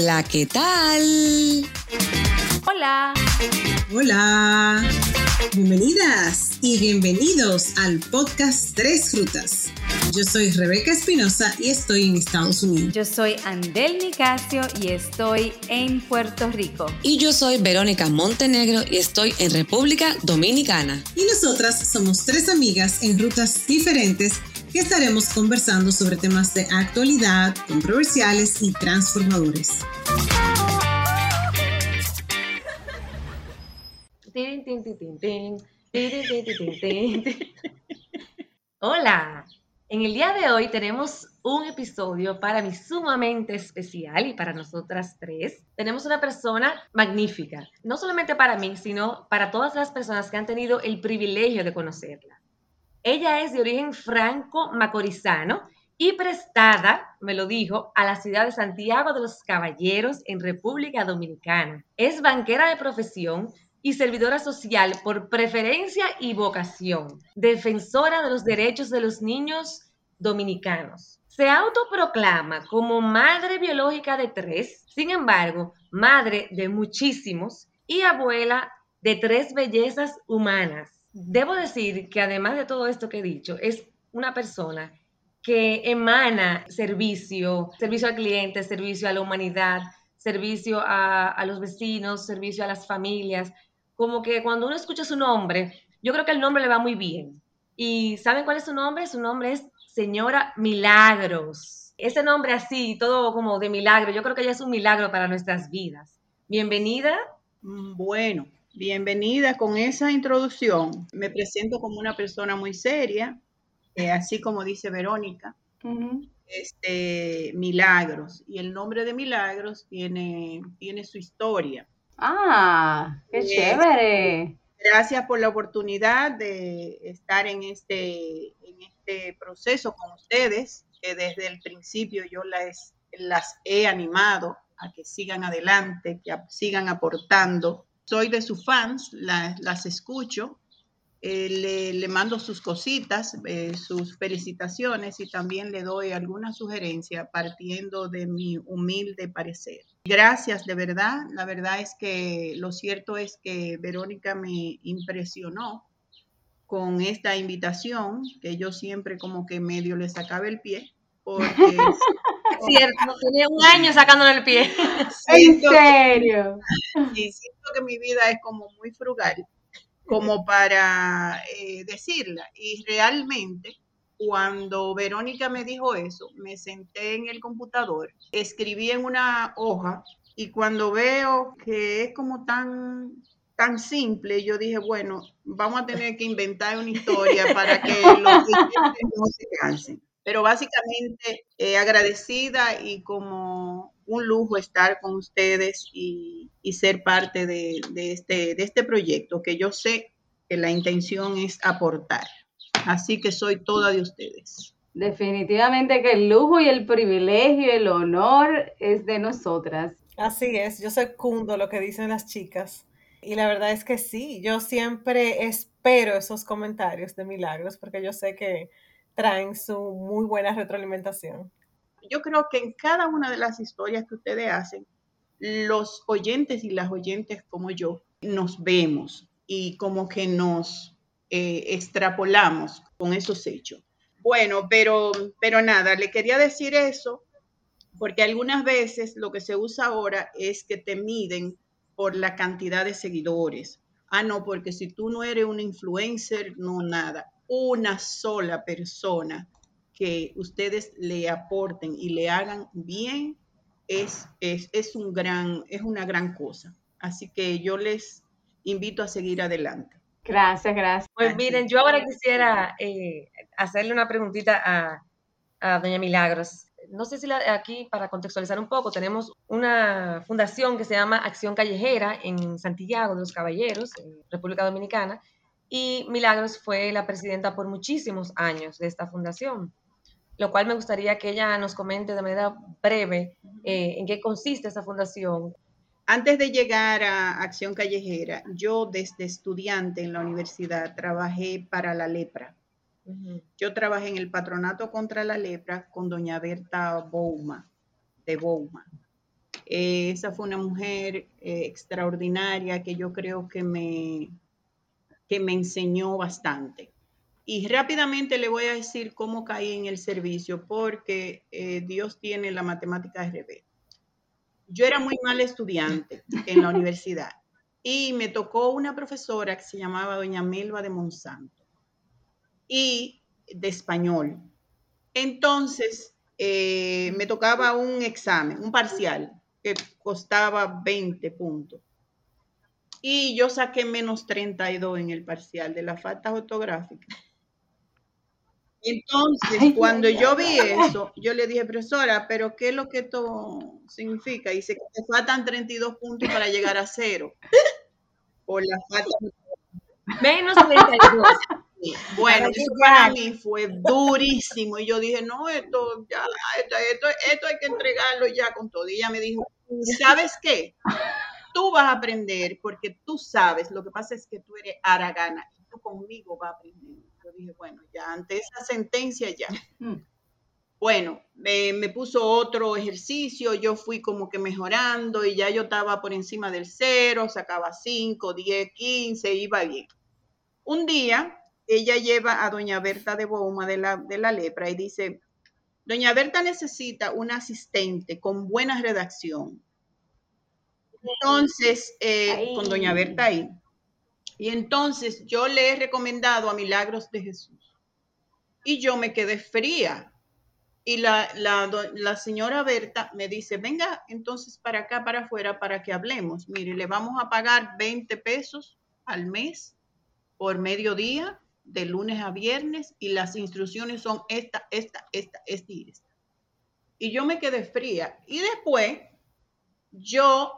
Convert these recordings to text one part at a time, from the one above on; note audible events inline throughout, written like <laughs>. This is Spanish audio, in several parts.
Hola, ¿qué tal? Hola. Hola. Bienvenidas y bienvenidos al podcast Tres Frutas. Yo soy Rebeca Espinosa y estoy en Estados Unidos. Yo soy Andel Nicasio y estoy en Puerto Rico. Y yo soy Verónica Montenegro y estoy en República Dominicana. Y nosotras somos tres amigas en rutas diferentes estaremos conversando sobre temas de actualidad, controversiales y transformadores. Hola, en el día de hoy tenemos un episodio para mí sumamente especial y para nosotras tres. Tenemos una persona magnífica, no solamente para mí, sino para todas las personas que han tenido el privilegio de conocerla. Ella es de origen franco-macorizano y prestada, me lo dijo, a la ciudad de Santiago de los Caballeros en República Dominicana. Es banquera de profesión, y servidora social por preferencia y vocación, defensora de los derechos de los niños dominicanos. Se autoproclama como madre biológica de tres, sin embargo, madre de muchísimos y abuela de tres bellezas humanas. Debo decir que además de todo esto que he dicho, es una persona que emana servicio, servicio al cliente, servicio a la humanidad, servicio a, los vecinos, servicio a las familias, como que cuando uno escucha su nombre, yo creo que el nombre le va muy bien. ¿Y saben cuál es su nombre? Su nombre es Señora Milagros. Ese nombre así, todo como de milagro, yo creo que ella es un milagro para nuestras vidas. Bienvenida. Mm, bueno, bienvenida con esa introducción. Me presento como una persona muy seria, eh, así como dice Verónica. este, Milagros. Y el nombre de Milagros tiene, tiene su historia. Ah, qué chévere. Gracias por la oportunidad de estar en este, en este proceso con ustedes, que desde el principio yo las, las he animado a que sigan adelante, que sigan aportando. Soy de sus fans, las escucho eh, le, mando sus cositas, eh, sus felicitaciones y también le doy alguna sugerencia partiendo de mi humilde parecer. Gracias, de verdad. La verdad es que lo cierto es que Verónica me impresionó con esta invitación, que yo siempre como que medio le sacaba el pie, porque... <laughs> Cierto, tenía un año sacándole el pie. <laughs> ¿En serio? y siento que mi vida es como muy frugal como para eh, decirla. Y realmente, cuando Verónica me dijo eso, me senté en el computador, escribí en una hoja y cuando veo que es como tan tan simple, yo dije, bueno, vamos a tener que inventar una historia para que los <laughs> no se cansen. Pero básicamente eh, agradecida y como un lujo estar con ustedes y, ser parte de, este, de este proyecto, que yo sé que la intención es aportar. Así que soy toda de ustedes. Definitivamente que el lujo y el privilegio, el honor es de nosotras. Así es, yo soy cundo lo que dicen las chicas. Y la verdad es que sí, yo siempre espero esos comentarios de milagros porque yo sé que traen su muy buena retroalimentación yo creo que en cada una de las historias que ustedes hacen, los oyentes y las oyentes como yo nos vemos y como que nos eh, extrapolamos con esos hechos. Bueno, pero, pero nada, le quería decir eso porque algunas veces lo que se usa ahora es que te miden por la cantidad de seguidores. Ah, no, porque si tú no eres un influencer, no nada. Una sola persona que ustedes le aporten y le hagan bien es, es, un gran, es una gran cosa. Así que yo les invito a seguir adelante. Gracias, gracias. Pues miren, yo ahora quisiera eh, hacerle una preguntita a, a doña Milagros. No sé si aquí, para contextualizar un poco, tenemos una fundación que se llama Acción Callejera en Santiago de los Caballeros, en República Dominicana, y Milagros fue la presidenta por muchísimos años de esta fundación lo cual me gustaría que ella nos comente de manera breve eh, en qué consiste esa fundación. Antes de llegar a Acción Callejera, yo desde estudiante en la universidad trabajé para la lepra. Yo trabajé en el patronato contra la lepra con doña Berta Bouma, de Bouma. Eh, esa fue una mujer eh, extraordinaria que yo creo que me, que me enseñó bastante. Y rápidamente le voy a decir cómo caí en el servicio, porque eh, Dios tiene la matemática de revés. Yo era muy mal estudiante en la universidad y me tocó una profesora que se llamaba doña Melba de Monsanto y de español. Entonces, me tocaba un examen, un parcial, que costaba 20 puntos. Y yo saqué menos 32 en el parcial de la falta ortográfica. Entonces, cuando yo vi eso, yo le dije, profesora, pero ¿qué es lo que esto significa? Dice que te faltan 32 puntos para llegar a cero. Por la falta Menos 32. Bueno, eso para mí fue durísimo. Y yo dije, no, esto ya, esto, esto, hay que entregarlo ya con todo. Y ella me dijo, ¿sabes qué? Tú vas a aprender porque tú sabes, lo que pasa es que tú eres aragana y tú conmigo vas a aprender. Yo dije, bueno, ya ante esa sentencia ya. Mm. Bueno, me, me, puso otro ejercicio, yo fui como que mejorando y ya yo estaba por encima del cero, sacaba 5, 10, 15, iba bien. Un día ella lleva a doña Berta de Boma de la, de la lepra y dice, doña Berta necesita un asistente con buena redacción. Entonces, eh, con doña Berta ahí. Y entonces yo le he recomendado a Milagros de Jesús. Y yo me quedé fría. Y la, la, la, señora Berta me dice, venga entonces para acá, para afuera, para que hablemos. Mire, le vamos a pagar 20 pesos al mes por mediodía de lunes a viernes y las instrucciones son esta, esta, esta, esta y esta. Y yo me quedé fría. Y después yo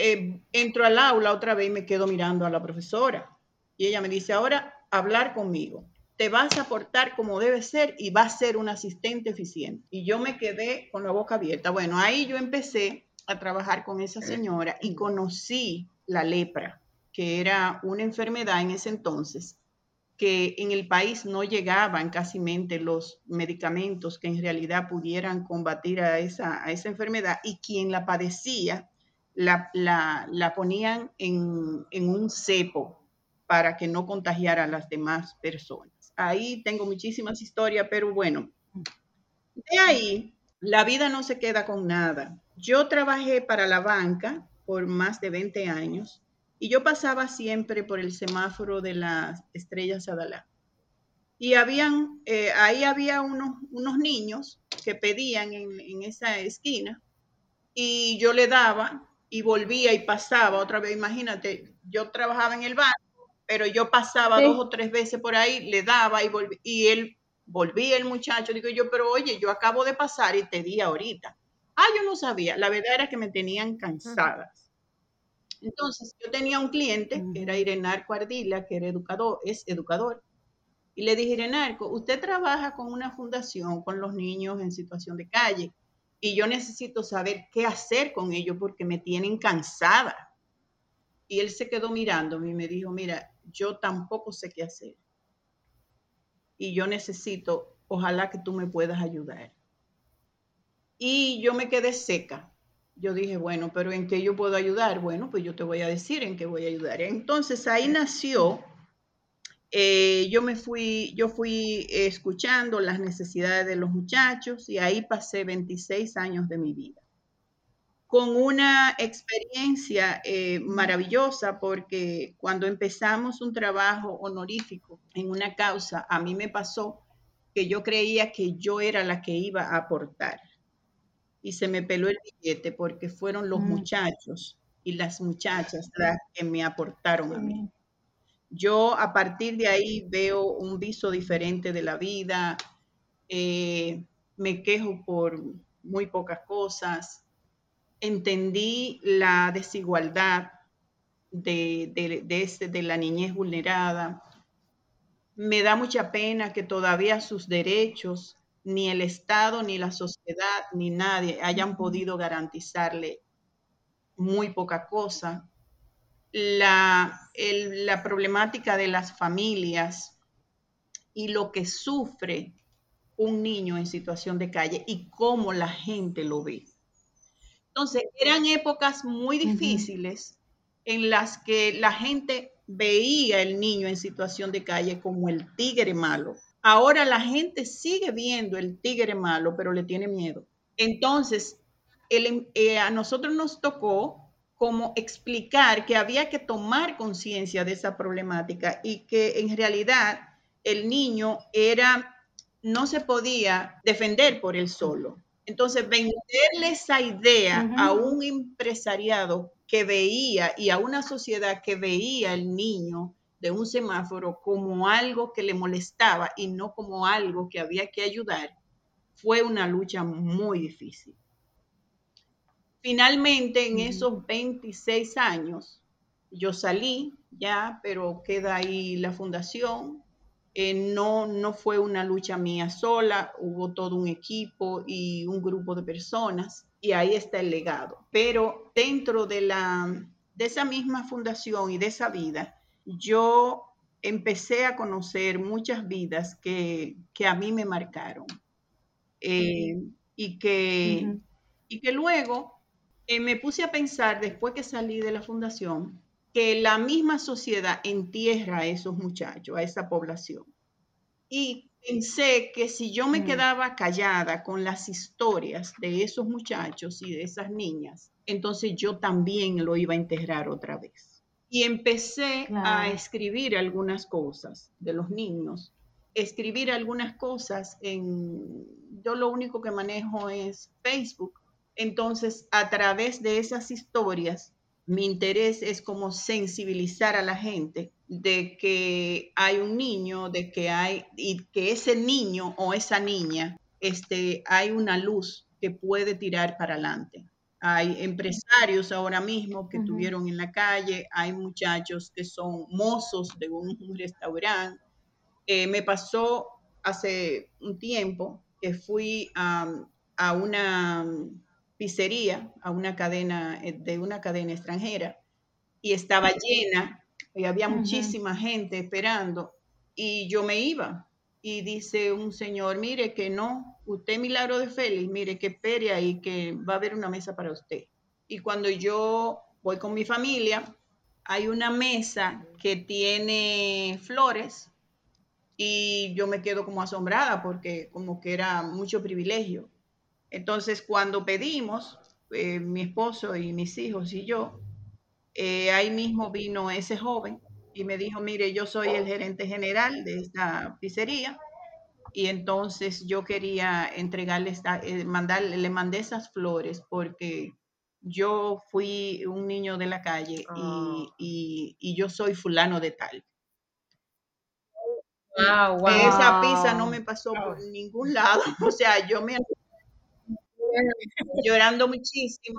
eh, entro al aula otra vez y me quedo mirando a la profesora. Y ella me dice, ahora hablar conmigo. Te vas a portar como debe ser y vas a ser un asistente eficiente. Y yo me quedé con la boca abierta. Bueno, ahí yo empecé a trabajar con esa señora y conocí la lepra, que era una enfermedad en ese entonces que en el país no llegaban casi los medicamentos que en realidad pudieran combatir a esa, a esa enfermedad y quien la padecía la, la, ponían en, en, un cepo para que no contagiara a las demás personas. Ahí tengo muchísimas historias, pero bueno, de ahí la vida no se queda con nada. Yo trabajé para la banca por más de 20 años y yo pasaba siempre por el semáforo de las estrellas Adalá. Y habían, eh, ahí había unos, unos, niños que pedían en, esa esquina y yo le daba y volvía y pasaba otra vez. Imagínate, yo trabajaba en el banco, pero yo pasaba dos o tres veces por ahí, le daba y volvía. Y él volvía el muchacho, digo yo, pero oye, yo acabo de pasar y te di ahorita. Ah, yo no sabía. La verdad era que me tenían cansada. Entonces, yo tenía un cliente, que era Irenarco Ardila, que era educador, es educador, y le dije, Irenarco, usted trabaja con una fundación con los niños en situación de calle, y yo necesito saber qué hacer con ellos porque me tienen cansada. Y él se quedó mirándome y me dijo, mira, yo tampoco sé qué hacer. Y yo necesito, ojalá que tú me puedas ayudar. Y yo me quedé seca yo dije, bueno, pero ¿en qué yo puedo ayudar? Bueno, pues yo te voy a decir en qué voy a ayudar. Entonces ahí nació, eh, yo me fui, yo fui escuchando las necesidades de los muchachos y ahí pasé 26 años de mi vida. Con una experiencia eh, maravillosa porque cuando empezamos un trabajo honorífico en una causa, a mí me pasó que yo creía que yo era la que iba a aportar y se me peló el billete porque fueron los muchachos y las muchachas las que me aportaron a mí. Yo a partir de ahí veo un viso diferente de la vida, eh, me quejo por muy pocas cosas, entendí la desigualdad de, de, de, este, de la niñez vulnerada, me da mucha pena que todavía sus derechos ni el Estado, ni la sociedad, ni nadie hayan podido garantizarle muy poca cosa. La, la problemática de las familias y lo que sufre un niño en situación de calle y cómo la gente lo ve. Entonces, eran épocas muy difíciles en las que la gente veía el niño en situación de calle como el tigre malo. Ahora la gente sigue viendo el tigre malo, pero le tiene miedo. Entonces, eh, a nosotros nos tocó como explicar que había que tomar conciencia de esa problemática y que en realidad el niño era, no se podía defender por él solo. Entonces, venderle esa idea a un empresariado que veía y a una sociedad que veía al niño de un semáforo como algo que le molestaba y no como algo que había que ayudar, fue una lucha muy difícil. Finalmente, en esos 26 años, yo salí ya, pero queda ahí la fundación. Eh, no, no fue una lucha mía sola, hubo todo un equipo y un grupo de personas y ahí está el legado. Pero dentro de, la, de esa misma fundación y de esa vida, yo empecé a conocer muchas vidas que, a mí me marcaron eh, y, que, y que luego eh, me puse a pensar, después que salí de la fundación, que la misma sociedad entierra a esos muchachos, a esa población. Y pensé que si yo me mm. quedaba callada con las historias de esos muchachos y de esas niñas, entonces yo también lo iba a enterrar otra vez. Y empecé a escribir algunas cosas de los niños, escribir algunas cosas en, yo lo único que manejo es Facebook. Entonces, a través de esas historias, mi interés es como sensibilizar a la gente de que hay un niño, de que hay, y que ese niño o esa niña, este, hay una luz que puede tirar para adelante. Hay empresarios ahora mismo que tuvieron en la calle, hay muchachos que son mozos de un, restaurante. Eh, me pasó hace un tiempo que fui a, a una pizzería, a una cadena, eh, de una cadena extranjera, y estaba llena y había muchísima gente esperando y yo me iba. Y dice un señor, mire que no, usted Milagro de Félix, mire que espere ahí que va a haber una mesa para usted. Y cuando yo voy con mi familia, hay una mesa que tiene flores y yo me quedo como asombrada porque como que era mucho privilegio. Entonces cuando pedimos, eh, mi esposo y mis hijos y yo, eh, ahí mismo vino ese joven y me dijo, mire, yo soy el gerente general de esta pizzería y entonces yo quería entregarle, esta, eh, mandarle, le mandé esas flores porque yo fui un niño de la calle y, ah. yo soy fulano de tal. Esa pizza no me pasó por ningún lado, <laughs> o sea, yo me <laughs> llorando muchísimo,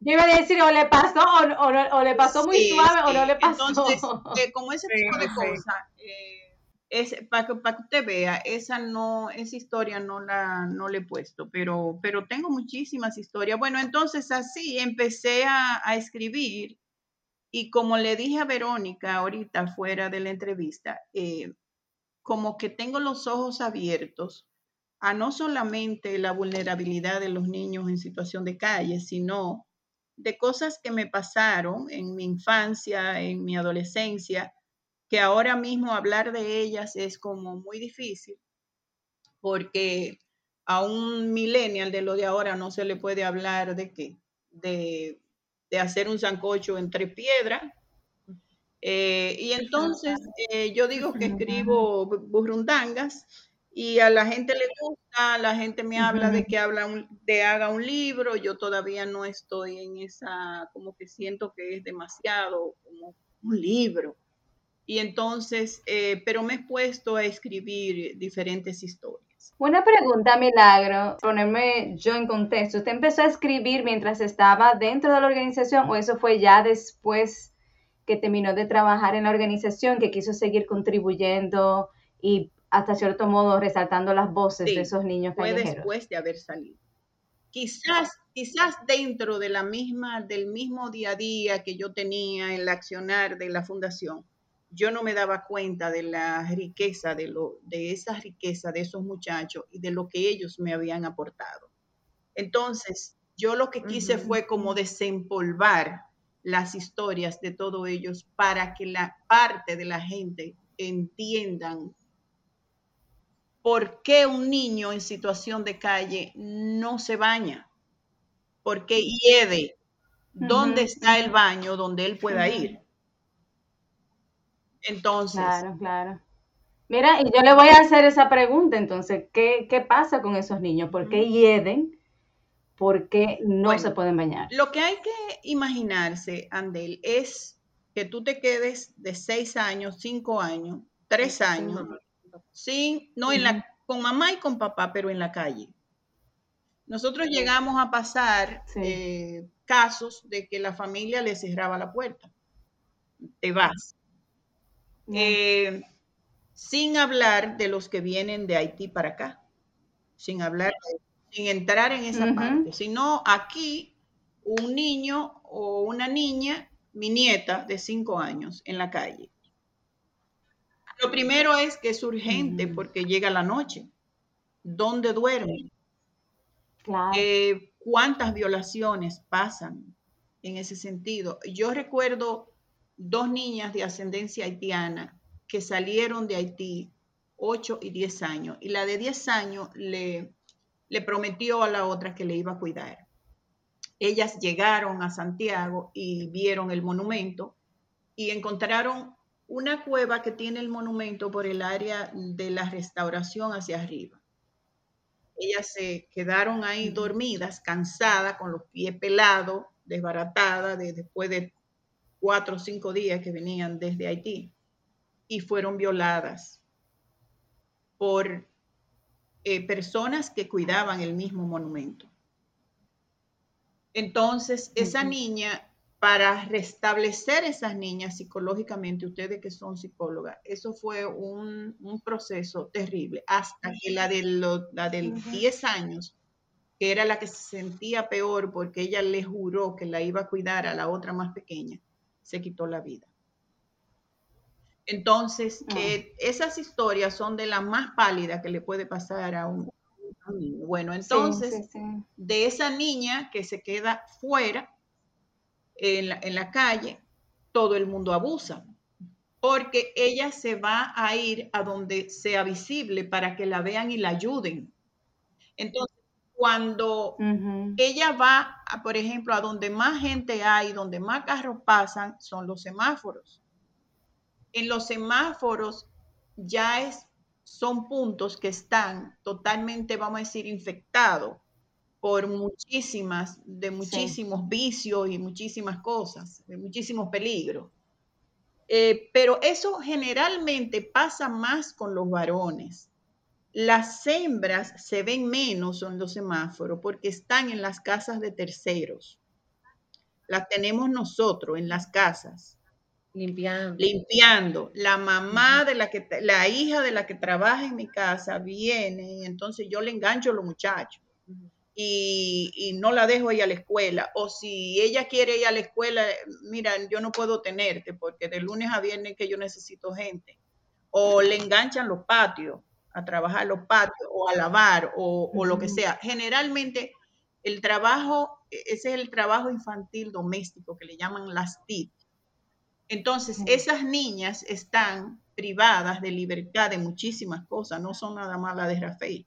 yo iba a decir, o le pasó, o, le pasó muy suave, o no le pasó. Entonces, <laughs> eh, como ese tipo de cosas, eh, para, que, para que usted vea, esa no, esa historia no la no le he puesto, pero, pero tengo muchísimas historias. Bueno, entonces así empecé a, a escribir y como le dije a Verónica ahorita fuera de la entrevista, eh, como que tengo los ojos abiertos a no solamente la vulnerabilidad de los niños en situación de calle, sino de cosas que me pasaron en mi infancia, en mi adolescencia, que ahora mismo hablar de ellas es como muy difícil, porque a un millennial de lo de ahora no se le puede hablar de qué, de, hacer un zancocho entre piedras. Eh, y entonces eh, yo digo que escribo burrundangas y a la gente le gusta, la gente me habla de que habla de haga un libro, yo todavía no estoy en esa, como que siento que es demasiado como un libro. Y entonces, eh, pero me he puesto a escribir diferentes historias. Una pregunta, Milagro, ponerme yo en contexto. ¿Usted empezó a escribir mientras estaba dentro de la organización o eso fue ya después que terminó de trabajar en la organización, que quiso seguir contribuyendo y hasta cierto modo resaltando las voces de esos niños fue después de haber salido. Quizás, quizás dentro de la misma, del mismo día a día que yo tenía en el accionar de la fundación, yo no me daba cuenta de la riqueza, de, lo, de esa riqueza de esos muchachos y de lo que ellos me habían aportado. Entonces, Yo lo que quise fue como desempolvar las historias de todos ellos para que la parte de la gente entiendan por qué un niño en situación de calle no se baña, por qué hiede, dónde está el baño donde él pueda ir. Entonces. Claro, claro. Mira, y yo le voy a hacer esa pregunta, entonces, ¿qué, qué pasa con esos niños? ¿Por qué hieden? ¿Por qué no se pueden bañar? Lo que hay que imaginarse, Andel, es que tú te quedes de seis años, cinco años, tres años, sin, no en la, con mamá y con papá, pero en la calle. Nosotros llegamos a pasar eh, casos de que la familia le cerraba la puerta. Te vas. Eh, sin hablar de los que vienen de Haití para acá, sin hablar, sin entrar en esa parte, sino aquí un niño o una niña, mi nieta de cinco años, en la calle. Lo primero es que es urgente porque llega la noche. ¿Dónde duermen? Eh, ¿Cuántas violaciones pasan en ese sentido? Yo recuerdo dos niñas de ascendencia haitiana que salieron de Haití 8 y 10 años y la de 10 años le, le prometió a la otra que le iba a cuidar. Ellas llegaron a Santiago y vieron el monumento y encontraron una cueva que tiene el monumento por el área de la restauración hacia arriba. Ellas se quedaron ahí dormidas, cansadas, con los pies pelados, desbaratadas, después de cuatro o cinco días que venían desde Haití y fueron violadas por eh, personas que cuidaban el mismo monumento. Entonces, esa niña, para restablecer esas niñas psicológicamente, ustedes que son psicólogas, eso fue un, proceso terrible, hasta que la de, la de 10 años, que era la que se sentía peor porque ella le juró que la iba a cuidar a la otra más pequeña, se quitó la vida. Entonces, ah. eh, esas historias son de las más pálidas que le puede pasar a un, niño. Bueno, entonces, de esa niña que se queda fuera en la, en la calle, todo el mundo abusa, porque ella se va a ir a donde sea visible para que la vean y la ayuden. Entonces, cuando ella va, por ejemplo, a donde más gente hay, donde más carros pasan, son los semáforos. En los semáforos ya es, son puntos que están totalmente, vamos a decir, infectados por muchísimas, de muchísimos vicios y muchísimas cosas, de muchísimos peligros. Eh, pero eso generalmente pasa más con los varones. Las hembras se ven menos en los semáforos porque están en las casas de terceros. Las tenemos nosotros en las casas. Limpiando. Limpiando. La mamá de la que, la hija de la que trabaja en mi casa viene y entonces yo le engancho a los muchachos. Y, no la dejo ir a la escuela. O si ella quiere ir a la escuela, mira, yo no puedo tenerte porque de lunes a viernes que yo necesito gente. O le enganchan los patios, a trabajar los patios, o a lavar, o, o lo que sea. Generalmente el trabajo, e, ese es el trabajo infantil doméstico que le llaman las TIT entonces, esas niñas están privadas de libertad de muchísimas cosas, no son nada más las de Rafael.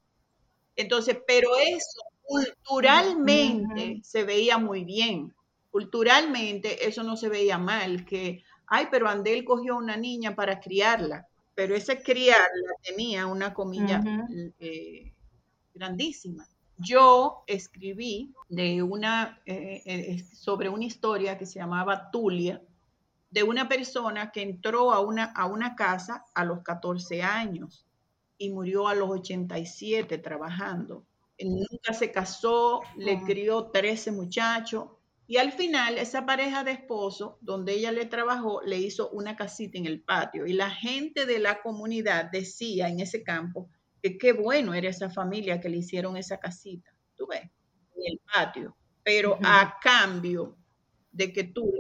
Entonces, pero eso culturalmente se veía muy bien. Culturalmente eso no se veía mal, que, ay, pero Andel cogió una niña para criarla, pero esa criarla tenía una comilla eh, grandísima. Yo escribí de una, eh, eh, sobre una historia que se llamaba Tulia, de una persona que entró a una, a una casa a los 14 años y murió a los 87 trabajando. Nunca se casó, le crió 13 muchachos y al final esa pareja de esposo, donde ella le trabajó, le hizo una casita en el patio y la gente de la comunidad decía en ese campo que qué bueno era esa familia que le hicieron esa casita, tú ves, en el patio, pero a cambio de que tú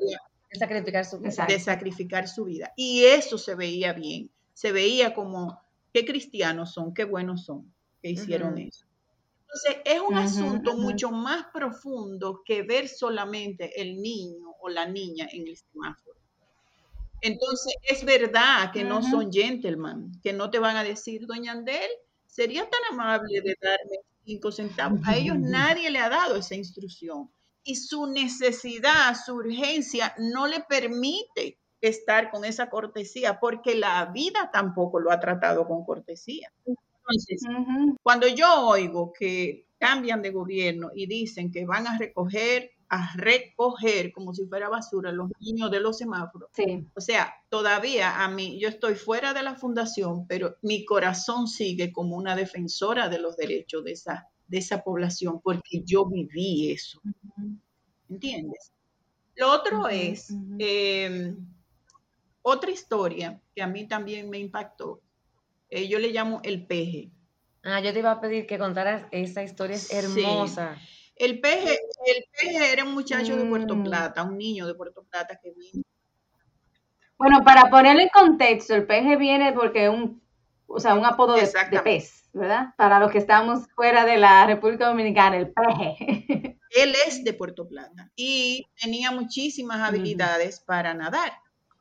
de sacrificar su vida. De sacrificar su vida. Y eso se veía bien. Se veía como qué cristianos son, qué buenos son, que hicieron eso. Entonces, es un asunto mucho más profundo que ver solamente el niño o la niña en el semáforo. Entonces, es verdad que no son gentlemen, que no te van a decir, doña Andel, sería tan amable de darme cinco centavos. A ellos <laughs> nadie le ha dado esa instrucción. Y su necesidad, su urgencia no le permite estar con esa cortesía, porque la vida tampoco lo ha tratado con cortesía. Entonces, cuando yo oigo que cambian de gobierno y dicen que van a recoger, a recoger como si fuera basura los niños de los semáforos. O sea, todavía a mí, yo estoy fuera de la fundación, pero mi corazón sigue como una defensora de los derechos de esa, de esa población, porque yo viví eso. ¿Entiendes? Lo otro es, em, otra historia que a mí también me impactó, eh, yo le llamo el peje. Ah, yo te iba a pedir que contaras esa historia, es hermosa. El peje, el peje era un muchacho de Puerto mm. Plata, un niño de Puerto Plata que vino. Bueno, para ponerle en contexto, el peje viene porque es un, o sea, un apodo de, pez, ¿verdad? Para los que estamos fuera de la República Dominicana, el peje. <laughs> Él es de Puerto Plata y tenía muchísimas habilidades para nadar.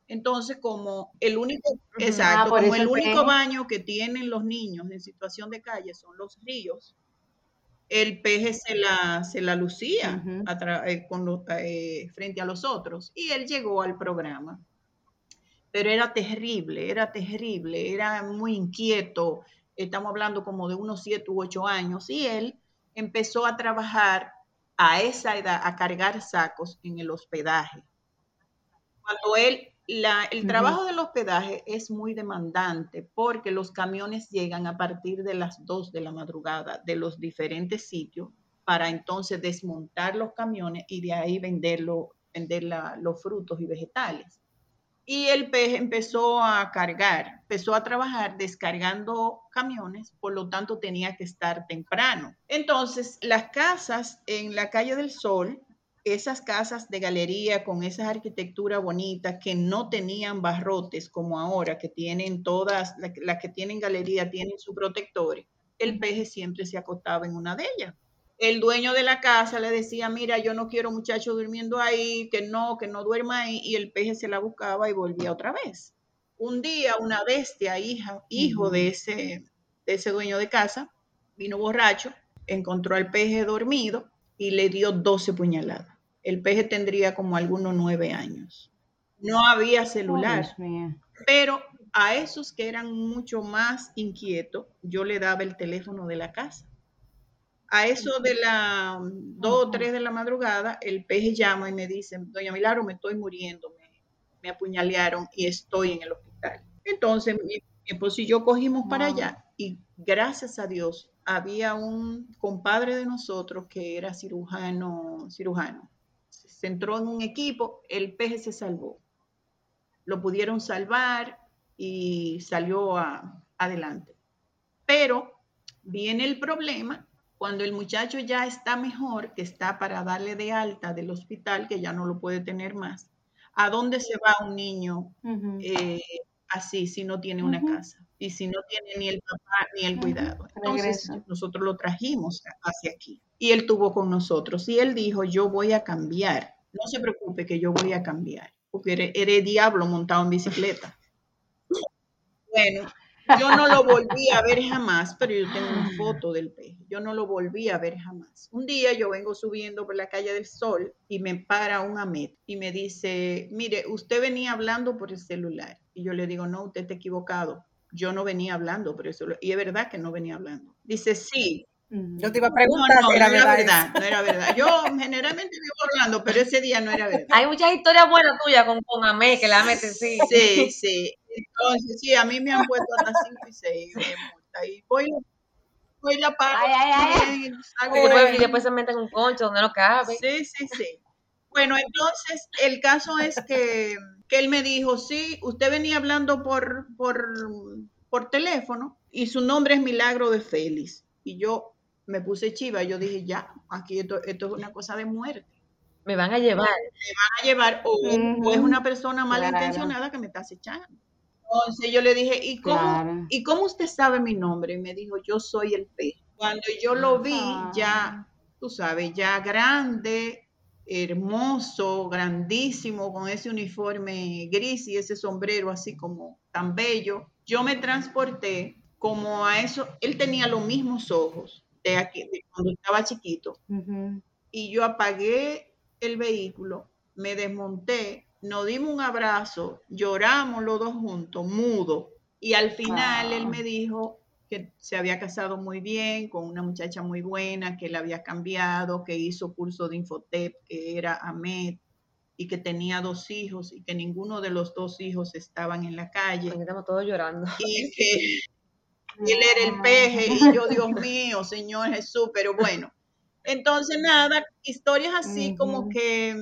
Entonces, como el único, exacto, ah, como el único baño que tienen los niños en situación de calle son los ríos, el peje se la, se la lucía eh, eh, frente a los otros y él llegó al programa. Pero era terrible, era terrible, era muy inquieto. Estamos hablando como de unos siete u ocho años y él empezó a trabajar a esa edad, a cargar sacos en el hospedaje. Cuando él el trabajo del hospedaje es muy demandante porque los camiones llegan a partir de las 2 de la madrugada de los diferentes sitios para entonces desmontar los camiones y de ahí venderlo, vender los frutos y vegetales. Y el pez empezó a cargar, empezó a trabajar descargando camiones, por lo tanto tenía que estar temprano. Entonces, las casas en la calle del Sol esas casas de galería con esas arquitecturas bonitas que no tenían barrotes como ahora, que tienen todas, las que tienen galería tienen su protectores, el peje siempre se acostaba en una de ellas. El dueño de la casa le decía, mira, yo no quiero muchachos durmiendo ahí, que no, que no duerma ahí, y el peje se la buscaba y volvía otra vez. Un día una bestia, hija, hijo de ese, de ese dueño de casa, vino borracho, encontró al peje dormido y le dio 12 puñaladas el peje tendría como algunos nueve años. No había celular, pero a esos que eran mucho más inquietos, yo le daba el teléfono de la casa. A eso de las dos o tres de la madrugada, el peje llama y me dice, doña Milagro, me estoy muriendo, me, me apuñalearon y estoy en el hospital. Entonces, mi, esposo y yo cogimos para allá y gracias a Dios había un compadre de nosotros que era cirujano, cirujano se entró en un equipo, el peje se salvó. Lo pudieron salvar y salió adelante. Pero viene el problema cuando el muchacho ya está mejor, que está para darle de alta del hospital, que ya no lo puede tener más. ¿A dónde se va un niño eh, así si no tiene una casa? Y si no tiene ni el papá ni el cuidado. Entonces nosotros lo trajimos hacia aquí y él tuvo con nosotros. Y él dijo, yo voy a cambiar. No se preocupe que yo voy a cambiar, porque eres, diablo montado en bicicleta. Bueno, yo no lo volví a ver jamás, pero yo tengo una foto del peje. Yo no lo volví a ver jamás. Un día yo vengo subiendo por la calle del Sol y me para un Amet y me dice, mire, usted venía hablando por el celular. Y yo le digo, no, usted está equivocado. Yo no venía hablando por eso. Y es verdad que no venía hablando. Dice, sí, yo te iba a preguntar no, no, era, verdad, No era verdad. Yo generalmente vivo hablando, pero ese día no era verdad. Hay muchas historias buenas tuyas con, con Amé que la meten, sí. Sí, sí. Entonces, sí, a mí me han puesto hasta 5 y 6 de multa. Y voy, voy la pago. Ay, ay, ay. y después se meten un concho donde no cabe. Sí, sí, sí. Bueno, entonces el caso es que, que él me dijo, sí, usted venía hablando por, por, por teléfono y su nombre es Milagro de Félix. Y yo me puse chiva, yo dije, ya, aquí esto, es una cosa de muerte. Me van a llevar. Me van a llevar, o, es una persona malintencionada que me está acechando. Entonces yo le dije, ¿y cómo, ¿y cómo usted sabe mi nombre? Y me dijo, yo soy el P. Cuando yo lo vi ya, tú sabes, ya grande, hermoso, grandísimo, con ese uniforme gris y ese sombrero así como tan bello, yo me transporté como a eso, él tenía los mismos ojos de, aquí, cuando estaba chiquito. Y yo apagué el vehículo, me desmonté, nos dimos un abrazo, lloramos los dos juntos, mudo. Y al final él me dijo que se había casado muy bien, con una muchacha muy buena, que le había cambiado, que hizo curso de Infotep, que era Ahmed, y que tenía dos hijos y que ninguno de los dos hijos estaban en la calle. Estamos todos llorando. Y <laughs> que él era el peje y yo, Dios mío, Señor Jesús, pero bueno. Entonces, nada, historias así como que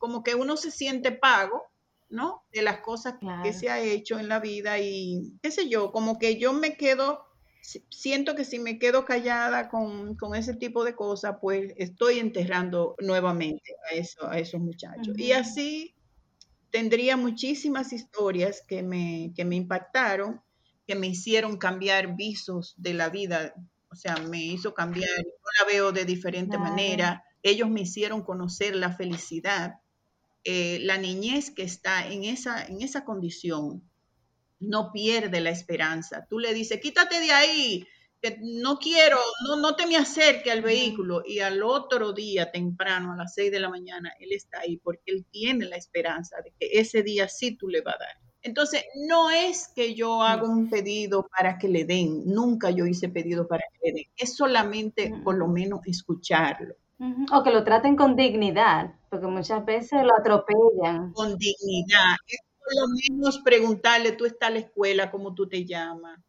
como que uno se siente pago, ¿no? De las cosas que se ha hecho en la vida y qué sé yo, como que yo me quedo, siento que si me quedo callada con, ese tipo de cosas, pues estoy enterrando nuevamente a, eso, a esos muchachos. Y así tendría muchísimas historias que me, que me impactaron que me hicieron cambiar visos de la vida, o sea, me hizo cambiar, yo la veo de diferente manera, ellos me hicieron conocer la felicidad, eh, la niñez que está en esa, en esa condición no pierde la esperanza. Tú le dices, quítate de ahí, que no quiero, no, no te me acerque al vehículo. Y al otro día, temprano, a las seis de la mañana, él está ahí porque él tiene la esperanza de que ese día sí tú le vas a dar. Entonces, no es que yo haga un pedido para que le den, nunca yo hice pedido para que le den, es solamente por lo menos escucharlo. O que lo traten con dignidad, porque muchas veces lo atropellan. Con dignidad, es por lo menos preguntarle, tú estás a la escuela, cómo tú te llamas,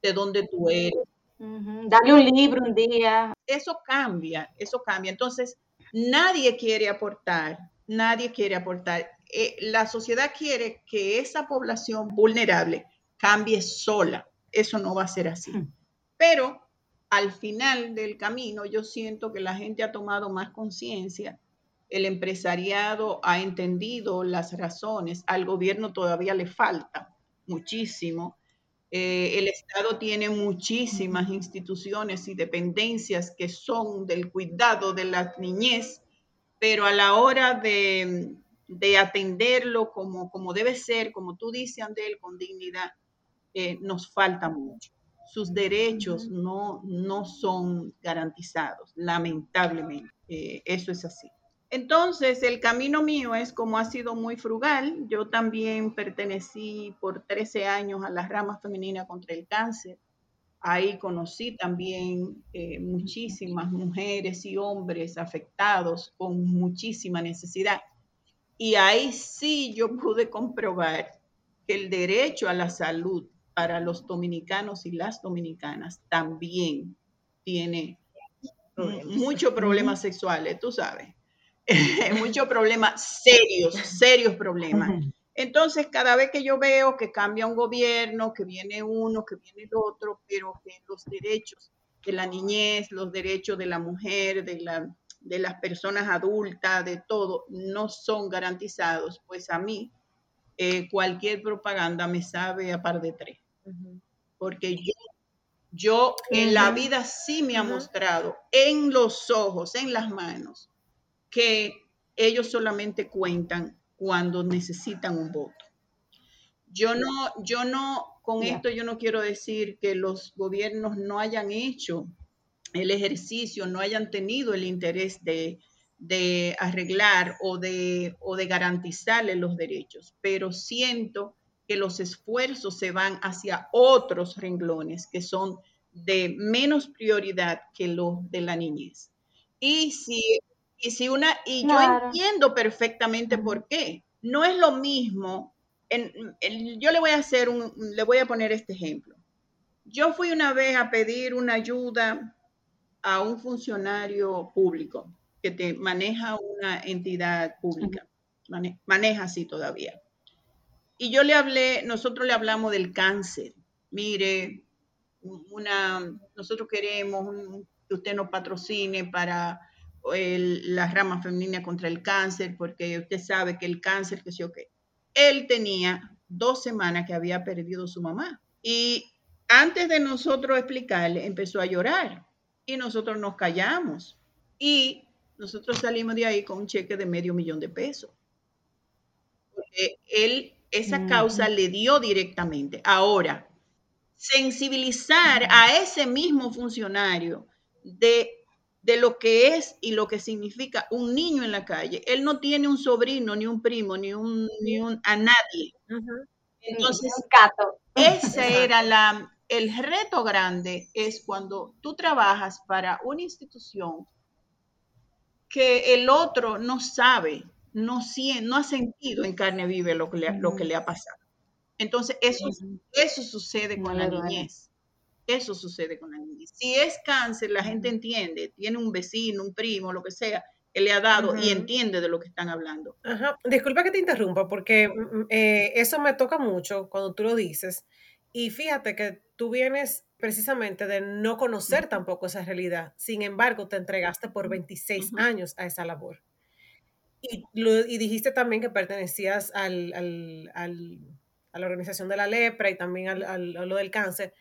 de dónde tú eres. Dale un libro un día. Eso cambia, eso cambia. Entonces, nadie quiere aportar, nadie quiere aportar. Eh, la sociedad quiere que esa población vulnerable cambie sola. Eso no va a ser así. Hmm. Pero al final del camino yo siento que la gente ha tomado más conciencia, el empresariado ha entendido las razones, al gobierno todavía le falta muchísimo. Eh, el Estado tiene muchísimas instituciones y dependencias que son del cuidado de la niñez, pero a la hora de, de atenderlo como, como debe ser, como tú dices, Andel, con dignidad, eh, nos falta mucho. Sus derechos no, no son garantizados, lamentablemente. Eh, eso es así. Entonces, el camino mío es como ha sido muy frugal. Yo también pertenecí por 13 años a la rama femenina contra el cáncer. Ahí conocí también eh, muchísimas mujeres y hombres afectados con muchísima necesidad. Y ahí sí yo pude comprobar que el derecho a la salud para los dominicanos y las dominicanas también tiene muchos problemas sexuales, tú sabes, <laughs> muchos problemas serios, serios problemas. Entonces, cada vez que yo veo que cambia un gobierno, que viene uno, que viene el otro, pero que los derechos de la niñez, los derechos de la mujer, de la de las personas adultas, de todo, no son garantizados, pues a mí eh, cualquier propaganda me sabe a par de tres. Porque yo, yo en la vida sí me ha mostrado en los ojos, en las manos, que ellos solamente cuentan cuando necesitan un voto. Yo no, yo no, con esto yo no quiero decir que los gobiernos no hayan hecho el ejercicio no hayan tenido el interés de, arreglar o de, o de garantizarle los derechos, pero siento que los esfuerzos se van hacia otros renglones que son de menos prioridad que los de la niñez. Y si, y si una, y yo entiendo perfectamente por qué. No es lo mismo. yo le voy a hacer un, le voy a poner este ejemplo. Yo fui una vez a pedir una ayuda a un funcionario público que te maneja una entidad pública, maneja así todavía. Y yo le hablé, nosotros le hablamos del cáncer. Mire, una, nosotros queremos que usted nos patrocine para la rama femenina contra el cáncer, porque usted sabe que el cáncer, que sí o qué. Él tenía dos semanas que había perdido su mamá. Y antes de nosotros explicarle, empezó a llorar Y nosotros nos callamos. Y nosotros salimos de ahí con un cheque de medio millón de pesos. Porque él esa causa le dio directamente. Ahora, sensibilizar a ese mismo funcionario de, de, lo que es y lo que significa un niño en la calle. Él no tiene un sobrino, ni un primo, ni un, ni un a nadie. Entonces, ese era la, el reto grande, es cuando tú trabajas para una institución que el otro no sabe, no, no ha sentido en carne vive lo que le, lo que le ha pasado. Entonces, eso, eso sucede con la niñez. Eso sucede con la niñez. Si es cáncer, la gente entiende, tiene un vecino, un primo, lo que sea, que le ha dado y entiende de lo que están hablando. Ajá. Disculpa que te interrumpa, porque mm, mm, eh, eso me toca mucho cuando tú lo dices. Y fíjate que tú vienes precisamente de no conocer tampoco esa realidad. Sin embargo, te entregaste por 26 años a esa labor. Y, y dijiste también que pertenecías al, a la organización de la lepra y también al, a lo del cáncer.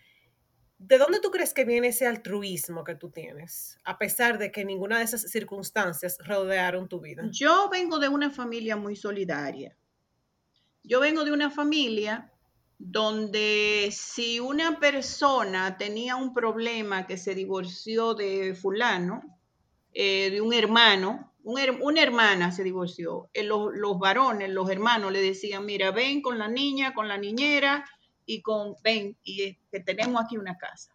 ¿De dónde tú crees que viene ese altruismo que tú tienes, a pesar de que ninguna de esas circunstancias rodearon tu vida? Yo vengo de una familia muy solidaria. Yo vengo de una familia donde si una persona tenía un problema que se divorció de fulano, eh, de un hermano, una hermana se divorció, eh, los, los, varones, los hermanos le decían, mira, ven con la niña, con la niñera y con, ven, y que tenemos aquí una casa.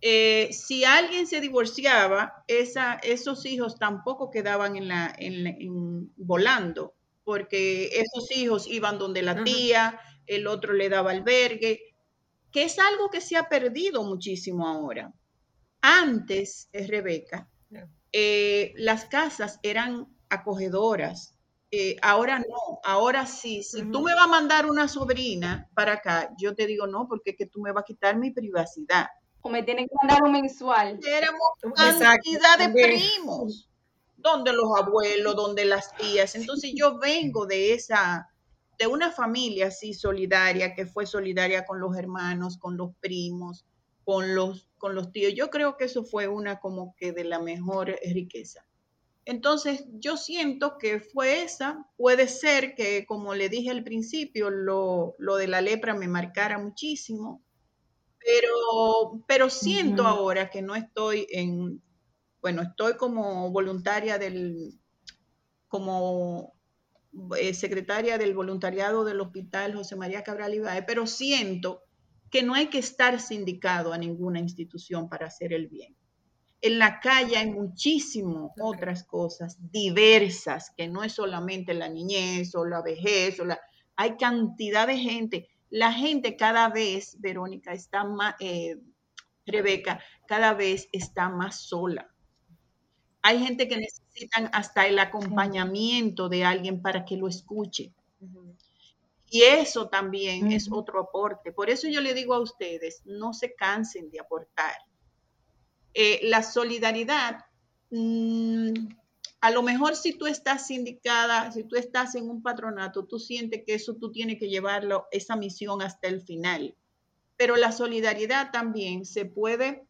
Eh, si alguien se divorciaba, esa, esos hijos tampoco quedaban en la, en, volando, porque esos hijos iban donde la tía, el otro le daba albergue, que es algo que se ha perdido muchísimo ahora. Antes, es Rebeca, eh, las casas eran acogedoras. Eh, ahora no, ahora sí. Si tú me vas a mandar una sobrina para acá, yo te digo no, porque que tú me vas a quitar mi privacidad. O me tienen que mandar un mensual. Éramos cantidad de primos, donde los abuelos, donde las tías. Entonces yo vengo de esa, de una familia así solidaria, que fue solidaria con los hermanos, con los primos, con los, con los tíos. Yo creo que eso fue una como que de la mejor riqueza. Entonces, yo siento que fue esa. Puede ser que, como le dije al principio, lo, de la lepra me marcara muchísimo, pero, pero siento ahora que no estoy en, bueno, estoy como voluntaria del, como eh, secretaria del voluntariado del Hospital José María Cabral Ibae, pero siento que no hay que estar sindicado a ninguna institución para hacer el bien. En la calle hay muchísimas otras cosas diversas, que no es solamente la niñez o la vejez, o la... hay cantidad de gente. La gente cada vez, Verónica, está más, eh, Rebeca, cada vez está más sola. Hay gente que necesitan hasta el acompañamiento de alguien para que lo escuche. Y eso también es otro aporte. Por eso yo le digo a ustedes, no se cansen de aportar. Eh, la solidaridad, mm, a lo mejor si tú estás sindicada, si tú estás en un patronato, tú sientes que eso tú tienes que llevarlo, esa misión hasta el final. Pero la solidaridad también se puede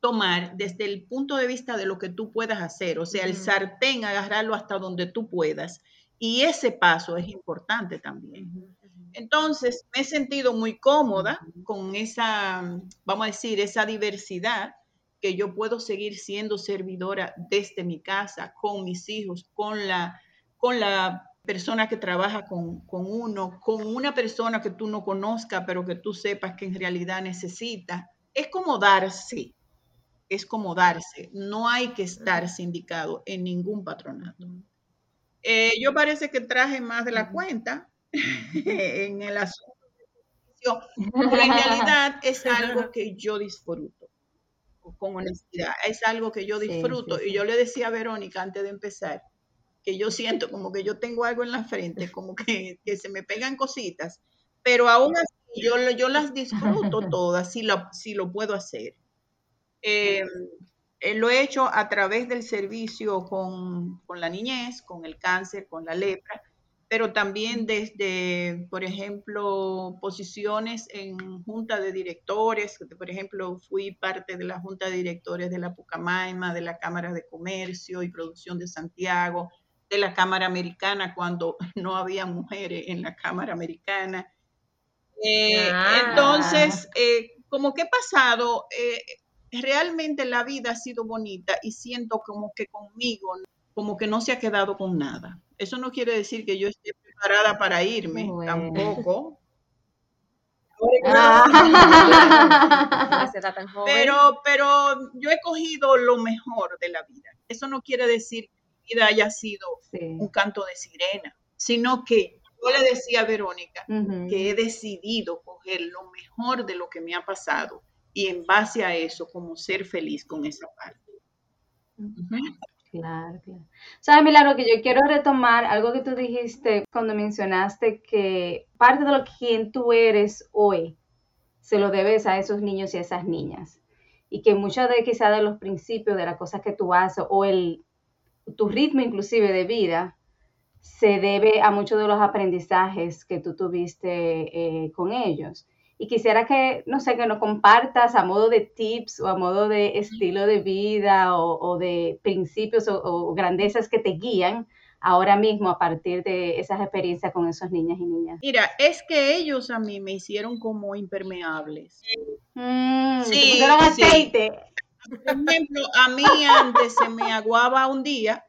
tomar desde el punto de vista de lo que tú puedas hacer, o sea, el sartén, agarrarlo hasta donde tú puedas. Y ese paso es importante también. Entonces, me he sentido muy cómoda con esa, vamos a decir, esa diversidad que yo puedo seguir siendo servidora desde mi casa, con mis hijos, con la, con la persona que trabaja con, con uno, con una persona que tú no conozcas, pero que tú sepas que en realidad necesita. Es como darse, es como darse. No hay que estar sindicado en ningún patronato. Eh, yo parece que traje más de la cuenta <laughs> en el asunto pero en realidad es <laughs> algo que yo disfruto, con honestidad, es algo que yo disfruto. Y yo le decía a Verónica antes de empezar, que yo siento como que yo tengo algo en la frente, como que, se me pegan cositas, pero aún así yo, yo las disfruto <laughs> todas si lo, si lo puedo hacer. Eh, eh, lo he hecho a través del servicio con, la niñez, con el cáncer, con la lepra, pero también desde, por ejemplo, posiciones en junta de directores. Por ejemplo, fui parte de la junta de directores de la Pucamaima, de la Cámara de Comercio y Producción de Santiago, de la Cámara Americana cuando <laughs> no había mujeres en la Cámara Americana. Eh, ah. Entonces, eh, como que he pasado, eh, realmente la vida ha sido bonita y siento como que conmigo, como que no se ha quedado con nada. Eso no quiere decir que yo esté preparada para irme, tampoco. Ah. <laughs> pero, pero yo he cogido lo mejor de la vida. Eso no quiere decir que mi vida haya sido un canto de sirena, sino que yo le decía a Verónica que he decidido coger lo mejor de lo que me ha pasado y en base a eso, como ser feliz con esa parte. Claro, claro. Sabes, Milagro, que yo quiero retomar algo que tú dijiste cuando mencionaste que parte de lo que tú eres hoy se lo debes a esos niños y a esas niñas. Y que muchos de quizás de los principios de las cosas que tú haces o el, tu ritmo inclusive de vida se debe a muchos de los aprendizajes que tú tuviste eh, con ellos. Y quisiera que, no sé, que nos compartas a modo de tips o a modo de estilo de vida o, de principios o, grandezas que te guían ahora mismo a partir de esas experiencias con esos niñas y niñas. Mira, es que ellos a mí me hicieron como impermeables. Mm, sí, aceite. Por ejemplo, a mí antes se me aguaba un día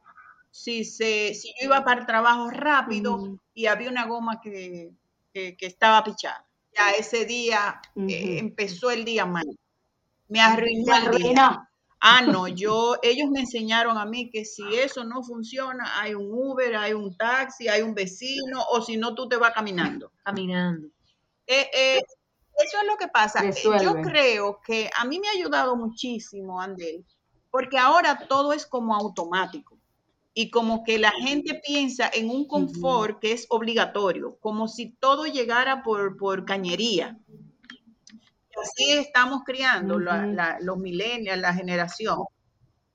si, se, si yo iba para el trabajo rápido y había una goma que, que estaba pichada ya ese día eh, empezó el día mal. Me arruinó el día. Ah, no, yo, ellos me enseñaron a mí que si eso no funciona, hay un Uber, hay un taxi, hay un vecino, o si no, tú te vas caminando. Caminando. Eh, eh, eso es lo que pasa. Yo creo que a mí me ha ayudado muchísimo, Andel, porque ahora todo es como automático y como que la gente piensa en un confort que es obligatorio, como si todo llegara por, por cañería. Así estamos criando los millennials, la generación.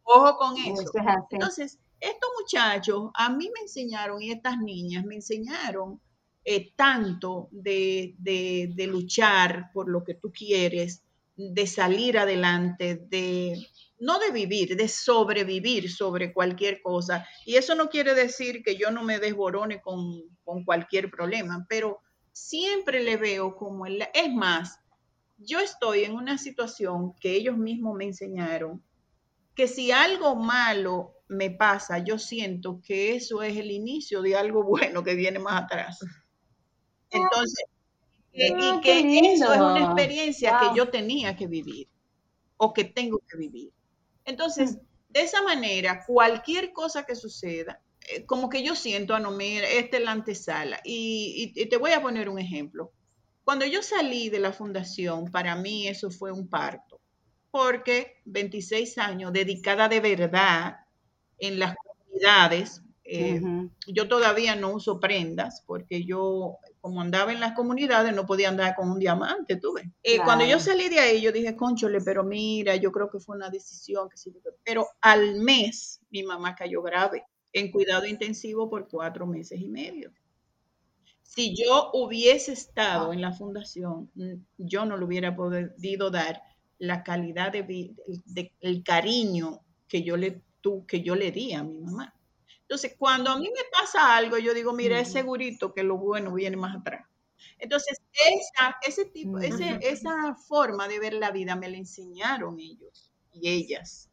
Ojo con eso. Entonces, estos muchachos a mí me enseñaron y estas niñas me enseñaron eh, tanto de, de luchar por lo que tú quieres, de salir adelante, de, no de vivir, de sobrevivir sobre cualquier cosa. Y eso no quiere decir que yo no me desborone con, cualquier problema, pero siempre le veo como el... Es más, yo estoy en una situación que ellos mismos me enseñaron, que si algo malo me pasa, yo siento que eso es el inicio de algo bueno que viene más atrás. Entonces, y ah, que eso es una experiencia que yo tenía que vivir o que tengo que vivir. Entonces, de esa manera, cualquier cosa que suceda, eh, como que yo siento, a ah, no, mira, esta es la antesala. Y, te voy a poner un ejemplo. Cuando yo salí de la fundación, para mí eso fue un parto, porque 26 años dedicada de verdad en las comunidades, eh, yo todavía no uso prendas porque yo como andaba en las comunidades, no podía andar con un diamante, tuve. Eh, cuando yo salí de ahí, yo dije, conchole, pero mira, yo creo que fue una decisión que sí. Pero al mes, mi mamá cayó grave en cuidado intensivo por cuatro meses y medio. Si yo hubiese estado en la fundación, mm, yo no le hubiera podido dar la calidad de, el cariño que yo le que yo le di a mi mamá. Entonces, cuando a mí me pasa algo, yo digo, mira, es segurito que lo bueno viene más atrás. Entonces, esa, ese tipo, esa forma de ver la vida me la enseñaron ellos y ellas.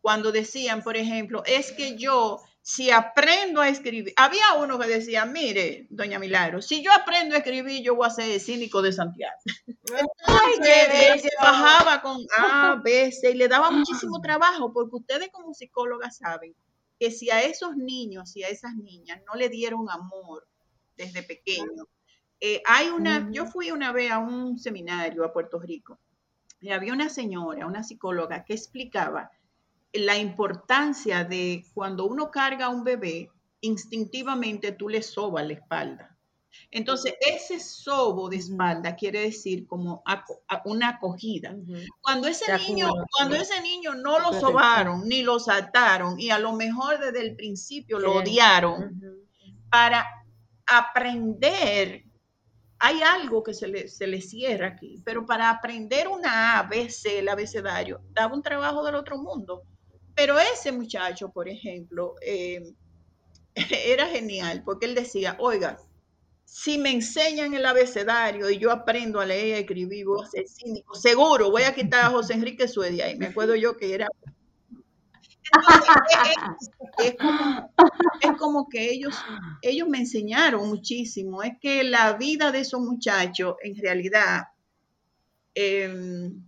Cuando decían, por ejemplo, es que yo, si aprendo a escribir, había uno que decía, mire, doña Milagro, si yo aprendo a escribir, yo voy a ser cínico de Santiago. <laughs> Entonces, se bajaba con A, B, C y le daba <laughs> muchísimo trabajo, porque ustedes como psicólogas saben que si a esos niños y a esas niñas no le dieron amor desde pequeño, eh, hay una, yo fui una vez a un seminario a Puerto Rico y había una señora, una psicóloga, que explicaba la importancia de cuando uno carga a un bebé, instintivamente tú le sobas la espalda. Entonces, ese sobo de espalda quiere decir como una acogida. Cuando ese niño, cuando ese niño no lo sobaron ni lo saltaron y a lo mejor desde el principio lo odiaron, para aprender, hay algo que se le, se le cierra aquí, pero para aprender una A, B, C, el abecedario, daba un trabajo del otro mundo. Pero ese muchacho, por ejemplo, eh, <laughs> era genial porque él decía, oiga, si me enseñan el abecedario y yo aprendo a leer y a escribir, voy a ser cínico. Seguro, voy a quitar a José Enrique Suedia. Y me acuerdo yo que era <laughs> es, como, que ellos, ellos me enseñaron muchísimo. Es que la vida de esos muchachos, en realidad, em,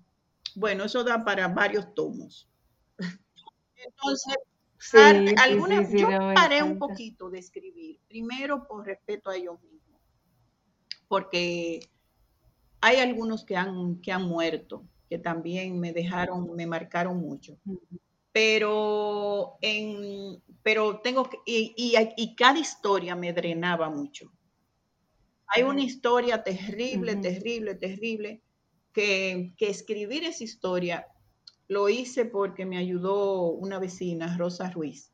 bueno, eso da para varios tomos. Entonces, algunas, yo paré un poquito de escribir, primero por respeto a ellos mismos, porque hay algunos que han, que han muerto, que también me dejaron, me marcaron mucho pero, en, pero tengo que, y, y, cada historia me drenaba mucho. Hay una historia terrible, terrible, terrible, que, que, escribir esa historia lo hice porque me ayudó una vecina, Rosa Ruiz.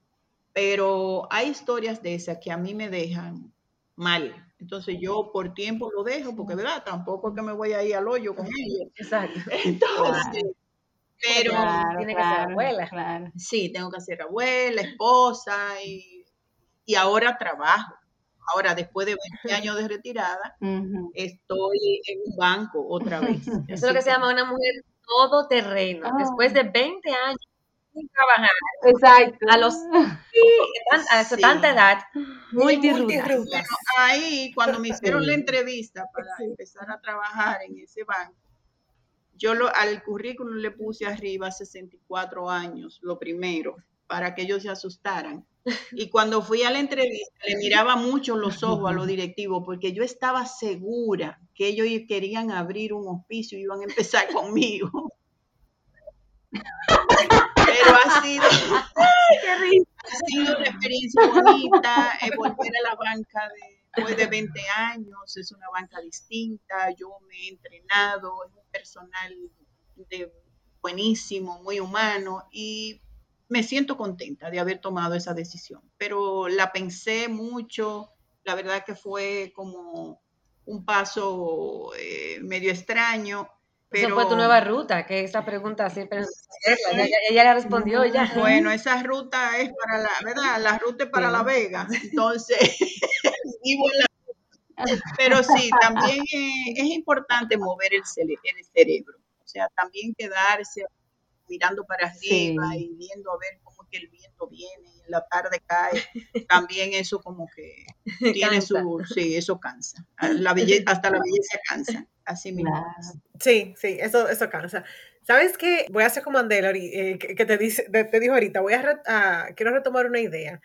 Pero hay historias de esas que a mí me dejan mal. Entonces yo por tiempo lo dejo, porque verdad, tampoco es que me voy a ir al hoyo con ellos. Exacto. <laughs> Entonces, pero tiene que ser abuela. Sí, tengo que ser abuela, esposa y, y, ahora trabajo. Ahora, después de 20 <laughs> años de retirada, estoy en un banco otra vez. <laughs> Eso es lo que se llama una mujer todoterreno. Después de 20 años sin trabajar. Exacto. A los a tanta edad, multirutas. Bueno, ahí, cuando me hicieron la entrevista para empezar a trabajar en ese banco, yo lo, al currículum le puse arriba 64 años, lo primero, para que ellos se asustaran. Y cuando fui a la entrevista, le miraba mucho los ojos a los directivos, porque yo estaba segura que ellos querían abrir un hospicio y iban a empezar <laughs> conmigo. Pero ha sido, ha sido una experiencia bonita, eh, volver a la banca de después de 20 años, es una banca distinta, yo me he entrenado, es un personal de buenísimo, muy humano y me siento contenta de haber tomado esa decisión, pero la pensé mucho, la verdad que fue como un paso eh, medio extraño. Pero... Esa fue tu nueva ruta, que esa pregunta siempre ella, ella, la respondió ya. Bueno, esa ruta es para la, ¿verdad? La ruta es para La Vega, entonces <laughs> Pero sí, también <laughs> es importante mover el, el, cerebro, o sea, también quedarse mirando para arriba y viendo a ver cómo que el viento viene y en la tarde cae, también eso como que <laughs> tiene su, sí, eso cansa, la hasta la belleza cansa, así mismo. Sí, sí, eso, eso cansa. ¿Sabes qué? Voy a hacer como Andela, eh, que te, dice, te, dijo ahorita, voy a, quiero retomar una idea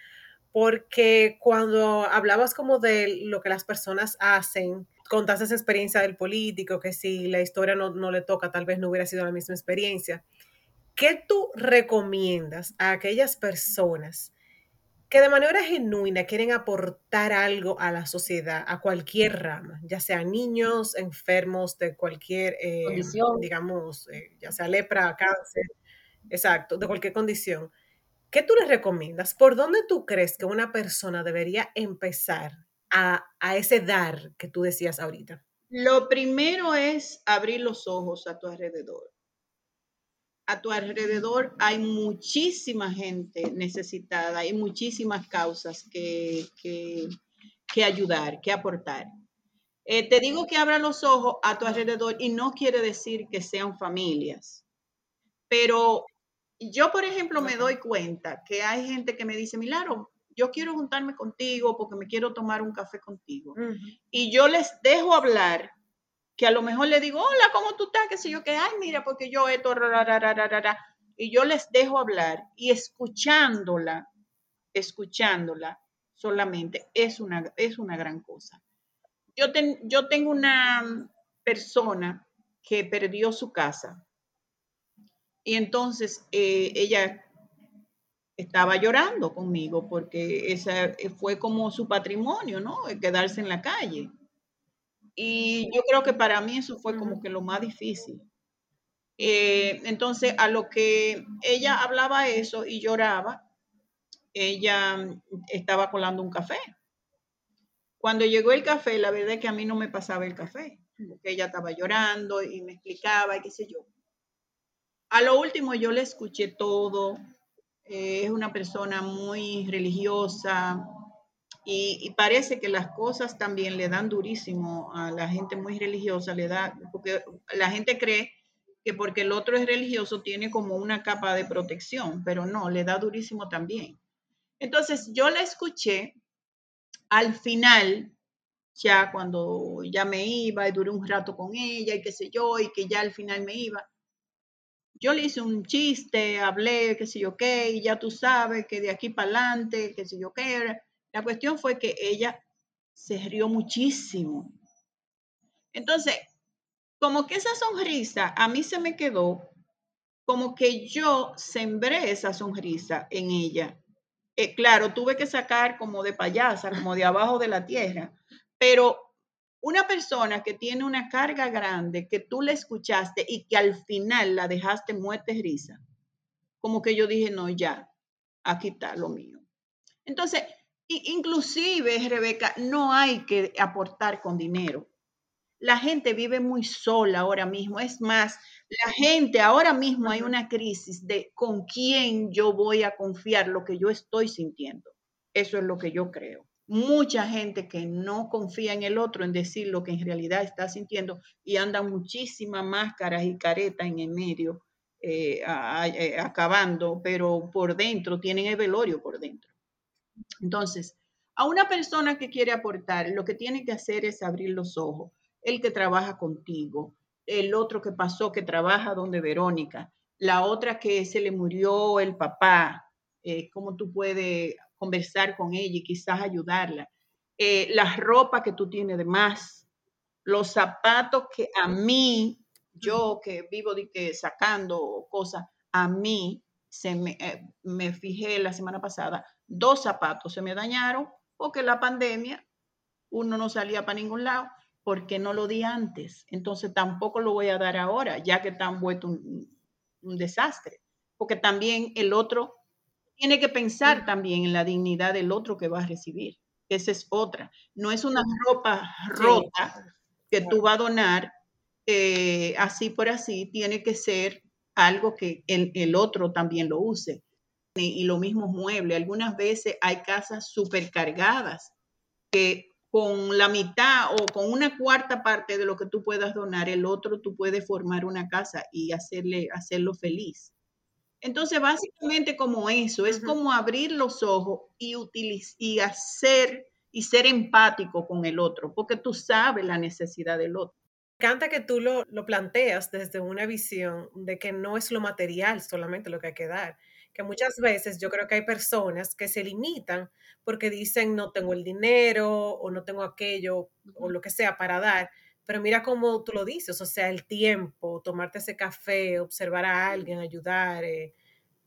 porque cuando hablabas como de lo que las personas hacen, contaste esa experiencia del político, que si la historia no, no, le toca, tal vez no hubiera sido la misma experiencia. ¿Qué tú recomiendas a aquellas personas que de manera genuina quieren aportar algo a la sociedad, a cualquier rama, ya sean niños, enfermos de cualquier eh, condición, digamos, eh, ya sea lepra, cáncer, exacto, de cualquier condición? ¿Qué tú les recomiendas? ¿Por dónde tú crees que una persona debería empezar a, ese dar que tú decías ahorita? Lo primero es abrir los ojos a tu alrededor. A tu alrededor hay muchísima gente necesitada, hay muchísimas causas que, que, ayudar, que aportar. Eh, te digo que abra los ojos a tu alrededor y no quiere decir que sean familias, pero yo, por ejemplo, me doy cuenta que hay gente que me dice, Milaro, yo quiero juntarme contigo porque me quiero tomar un café contigo. Y yo les dejo hablar, que a lo mejor le digo, hola, ¿cómo tú estás? Que sé yo, que, ay, mira, porque yo esto, y yo les dejo hablar y escuchándola, escuchándola solamente es una, es una gran cosa. Yo, yo tengo una persona que perdió su casa y entonces eh, ella estaba llorando conmigo porque esa fue como su patrimonio, ¿no? Quedarse en la calle. Y yo creo que para mí eso fue como que lo más difícil. Eh, entonces, a lo que ella hablaba eso y lloraba, ella estaba colando un café. Cuando llegó el café, la verdad es que a mí no me pasaba el café, porque ella estaba llorando y me explicaba y qué sé yo. A lo último yo le escuché todo. Eh, es una persona muy religiosa y, parece que las cosas también le dan durísimo a la gente muy religiosa, le da, porque la gente cree que porque el otro es religioso tiene como una capa de protección, pero no, le da durísimo también. Entonces yo la escuché al final, ya cuando ya me iba y duré un rato con ella y qué sé yo, y que ya al final me iba, yo le hice un chiste, hablé, qué sé yo qué, y ya tú sabes que de aquí para adelante, qué sé yo qué. La cuestión fue que ella se rió muchísimo. Entonces, como que esa sonrisa a mí se me quedó, como que yo sembré esa sonrisa en ella. Eh, claro, tuve que sacar como de payasa, como de abajo de la tierra, pero una persona que tiene una carga grande, que tú le escuchaste y que al final la dejaste muerte risa, como que yo dije, no, ya, aquí está lo mío. Entonces, inclusive, Rebeca, no hay que aportar con dinero la gente vive muy sola ahora mismo. Es más, la gente ahora mismo hay una crisis de con quién yo voy a confiar lo que yo estoy sintiendo. Eso es lo que yo creo. Mucha gente que no confía en el otro en decir lo que en realidad está sintiendo y anda muchísimas máscaras y caretas en el medio eh, eh, acabando, pero por dentro tienen el velorio por dentro. Entonces, a una persona que quiere aportar, lo que tiene que hacer es abrir los ojos. El que trabaja contigo, el otro que pasó que trabaja donde Verónica, la otra que se le murió el papá, eh, cómo tú puedes conversar con ella y quizás ayudarla, eh, la ropa que tú tienes de más, los zapatos que a mí, yo que vivo que sacando cosas, a mí se me, eh, me fijé la semana pasada, dos zapatos se me dañaron porque la pandemia, uno no salía para ningún lado porque no lo di antes. Entonces tampoco lo voy a dar ahora, ya que están vuelto un, un, desastre. Porque también el otro tiene que pensar también en la dignidad del otro que va a recibir. Esa es otra. No es una ropa rota que tú vas a donar eh, así por así. Tiene que ser algo que el, el otro también lo use. Y, lo mismo mueble. Algunas veces hay casas supercargadas que con la mitad o con una cuarta parte de lo que tú puedas donar, el otro tú puedes formar una casa y hacerle, hacerlo feliz. Entonces, básicamente como eso, es como abrir los ojos y, y hacer y ser empático con el otro, porque tú sabes la necesidad del otro. Encanta que tú lo, lo planteas desde una visión de que no es lo material solamente lo que hay que dar, que muchas veces yo creo que hay personas que se limitan porque dicen no tengo el dinero o no tengo aquello o lo que sea para dar. Pero mira cómo tú lo dices, o sea, el tiempo, tomarte ese café, observar a alguien, ayudar, eh,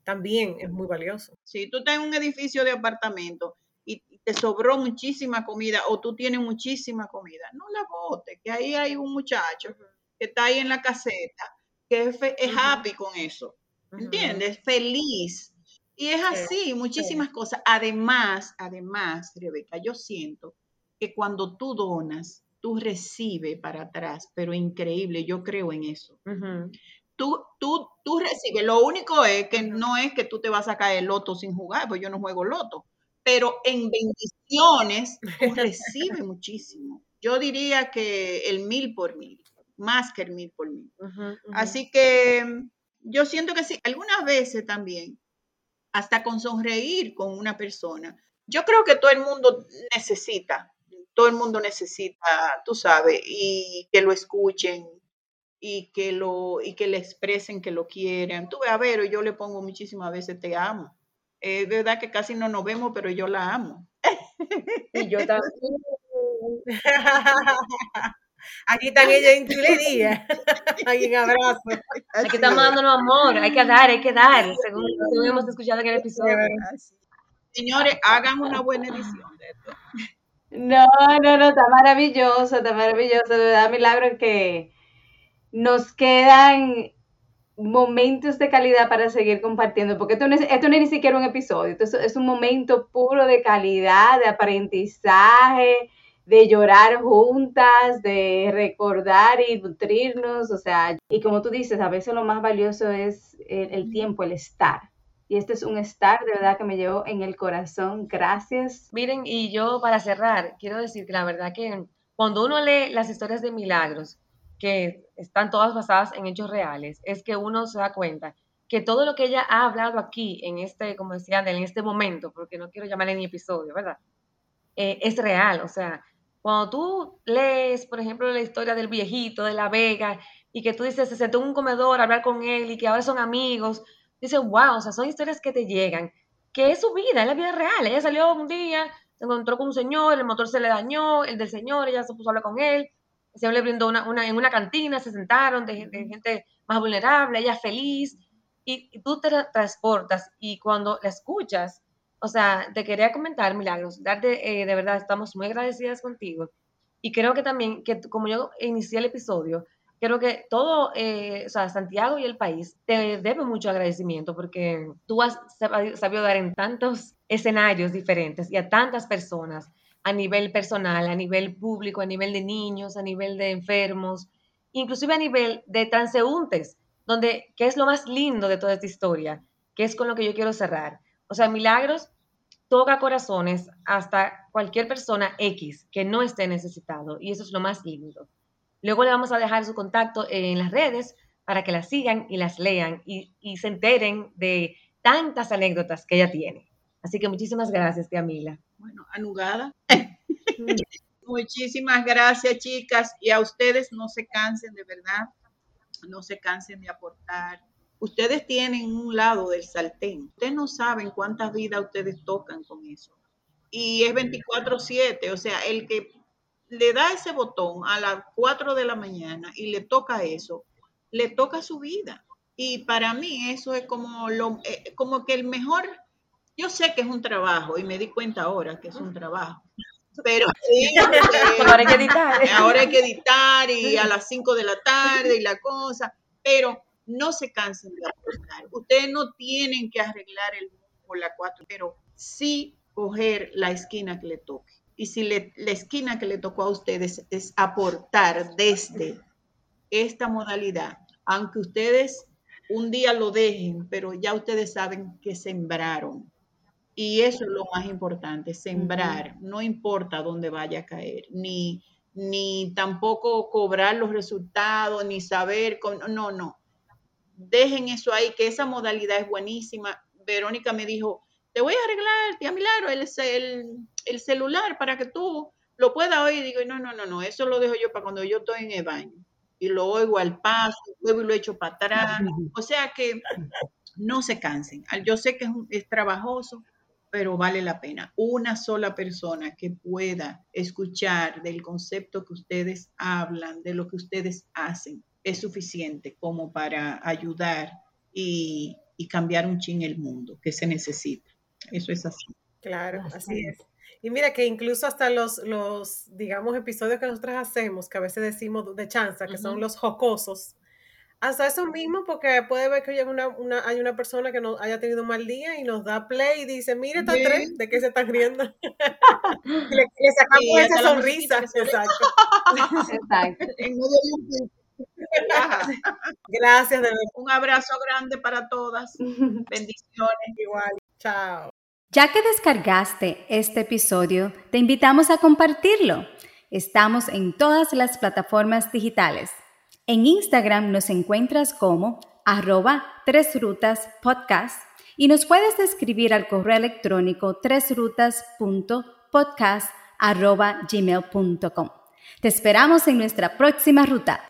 también es muy valioso. Si tú estás en un edificio de apartamento te sobró muchísima comida o tú tienes muchísima comida, no la botes, que ahí hay un muchacho que está ahí en la caseta, que es, happy con eso, ¿entiendes? Feliz. Y es así, muchísimas cosas. Además, además, Rebeca, yo siento que cuando tú donas, tú recibes para atrás, pero increíble, yo creo en eso. Tú, tú, tú recibes, lo único es que no es que tú te vas a caer el loto sin jugar, pues yo no juego loto, pero en bendiciones tú recibes muchísimo. Yo diría que el mil por mil, más que el mil por mil. Así que yo siento que sí, algunas veces también hasta con sonreír con una persona. Yo creo que todo el mundo necesita, todo el mundo necesita, tú sabes, y que lo escuchen y que lo y que le expresen que lo quieren. Tú ve a ver, yo le pongo muchísimas veces te amo. Es verdad que casi no nos vemos, pero yo la amo. Y yo <laughs> también. Aquí están ellas en chulería. Hay <laughs> un abrazo. Aquí estamos dándonos amor. Hay que dar, hay que dar. Según, hemos escuchado en el episodio. Señores, hagan una buena edición de esto. No, no, no, está maravilloso, está maravilloso. De verdad, milagro que nos quedan momentos de calidad para seguir compartiendo, porque esto no es, esto no es ni siquiera un episodio, esto es un momento puro de calidad, de aprendizaje, de llorar juntas, de recordar y nutrirnos, o sea, y como tú dices, a veces lo más valioso es el, tiempo, el estar. Y este es un estar de verdad que me llevó en el corazón. Gracias. Miren, y yo para cerrar, quiero decir que la verdad que cuando uno lee las historias de milagros, que están todas basadas en hechos reales, es que uno se da cuenta que todo lo que ella ha hablado aquí, en este, como decía, en este momento, porque no quiero llamarle ni episodio, ¿verdad? Eh, es real, o sea, cuando tú lees, por ejemplo, la historia del viejito de La Vega y que tú dices, se sentó en un comedor a hablar con él y que ahora son amigos, dices, wow, o sea, son historias que te llegan, que es su vida, es la vida real. Ella salió un día, se encontró con un señor, el motor se le dañó, el del señor, ella se puso a hablar con él, señor le brindó una, una en una cantina, se sentaron de, gente más vulnerable, ella feliz, y, y tú te transportas y cuando la escuchas, o sea, te quería comentar, Milagros, darte, eh, de verdad, estamos muy agradecidas contigo. Y creo que también, que como yo inicié el episodio, creo que todo, eh, o sea, Santiago y el país te debe mucho agradecimiento porque tú has sabido dar en tantos escenarios diferentes y a tantas personas a nivel personal, a nivel público, a nivel de niños, a nivel de enfermos, inclusive a nivel de transeúntes, donde, que es lo más lindo de toda esta historia, que es con lo que yo quiero cerrar. O sea, Milagros toca corazones hasta cualquier persona X que no esté necesitado y eso es lo más lindo. Luego le vamos a dejar su contacto en las redes para que las sigan y las lean y, se enteren de tantas anécdotas que ella tiene. Así que muchísimas gracias, tía Mila. Bueno, anugada. <laughs> Muchísimas gracias, chicas. Y a ustedes no se cansen, de verdad. No se cansen de aportar Ustedes tienen un lado del sartén. Ustedes no saben cuántas vidas ustedes tocan con eso. Y es 24/7, o sea, el que le da ese botón a las 4 de la mañana y le toca eso, le toca su vida. Y para mí eso es como, lo, eh, como que el mejor, yo sé que es un trabajo y me di cuenta ahora que es un trabajo, pero <laughs> ahora hay que editar. Ahora hay que editar y a las 5 de la <laughs> tarde y la cosa, pero no se cansen de aportar. Ustedes no tienen que arreglar el mundo la cuatro, pero sí coger la esquina que le toque. Y si la esquina que le tocó a ustedes es aportar desde esta modalidad, aunque ustedes un día lo dejen, pero ya ustedes saben que sembraron. Y eso es lo más importante, sembrar. No importa dónde vaya a caer, ni, ni tampoco cobrar los resultados, ni saber, no, no dejen eso ahí, que esa modalidad es buenísima. Verónica me dijo, te voy a arreglar, tía Milagro, el, el, el celular para que tú lo puedas oír. Digo, no, no, no, no, eso lo dejo yo para cuando yo estoy en el baño. Y lo oigo al paso, luego lo echo para atrás. O sea que no se cansen. Yo sé que es, es trabajoso, pero vale la pena. Una sola persona que pueda escuchar del concepto que ustedes hablan, de lo que ustedes hacen, es suficiente como para ayudar y, cambiar un chin el mundo que se necesita. Eso es así. Claro, así es. Y mira que incluso hasta los, los, digamos, episodios que nosotros hacemos, que a veces decimos de chanza, que son los jocosos, hasta eso mismo, porque puede ver que hay una, una, hay una persona que no haya tenido un mal día y nos da play y dice, mire, está tres, ¿de qué se están riendo? <laughs> <laughs> le, sacamos esa sonrisa. Exacto. Exacto. <laughs> Gracias, de Un abrazo grande para todas. Bendiciones. Igual. Chao. Ya que descargaste este episodio, te invitamos a compartirlo. Estamos en todas las plataformas digitales. En Instagram nos encuentras como arroba tres rutas podcast y nos puedes escribir al correo electrónico tresrutas.podcast arroba. Te esperamos en nuestra próxima ruta.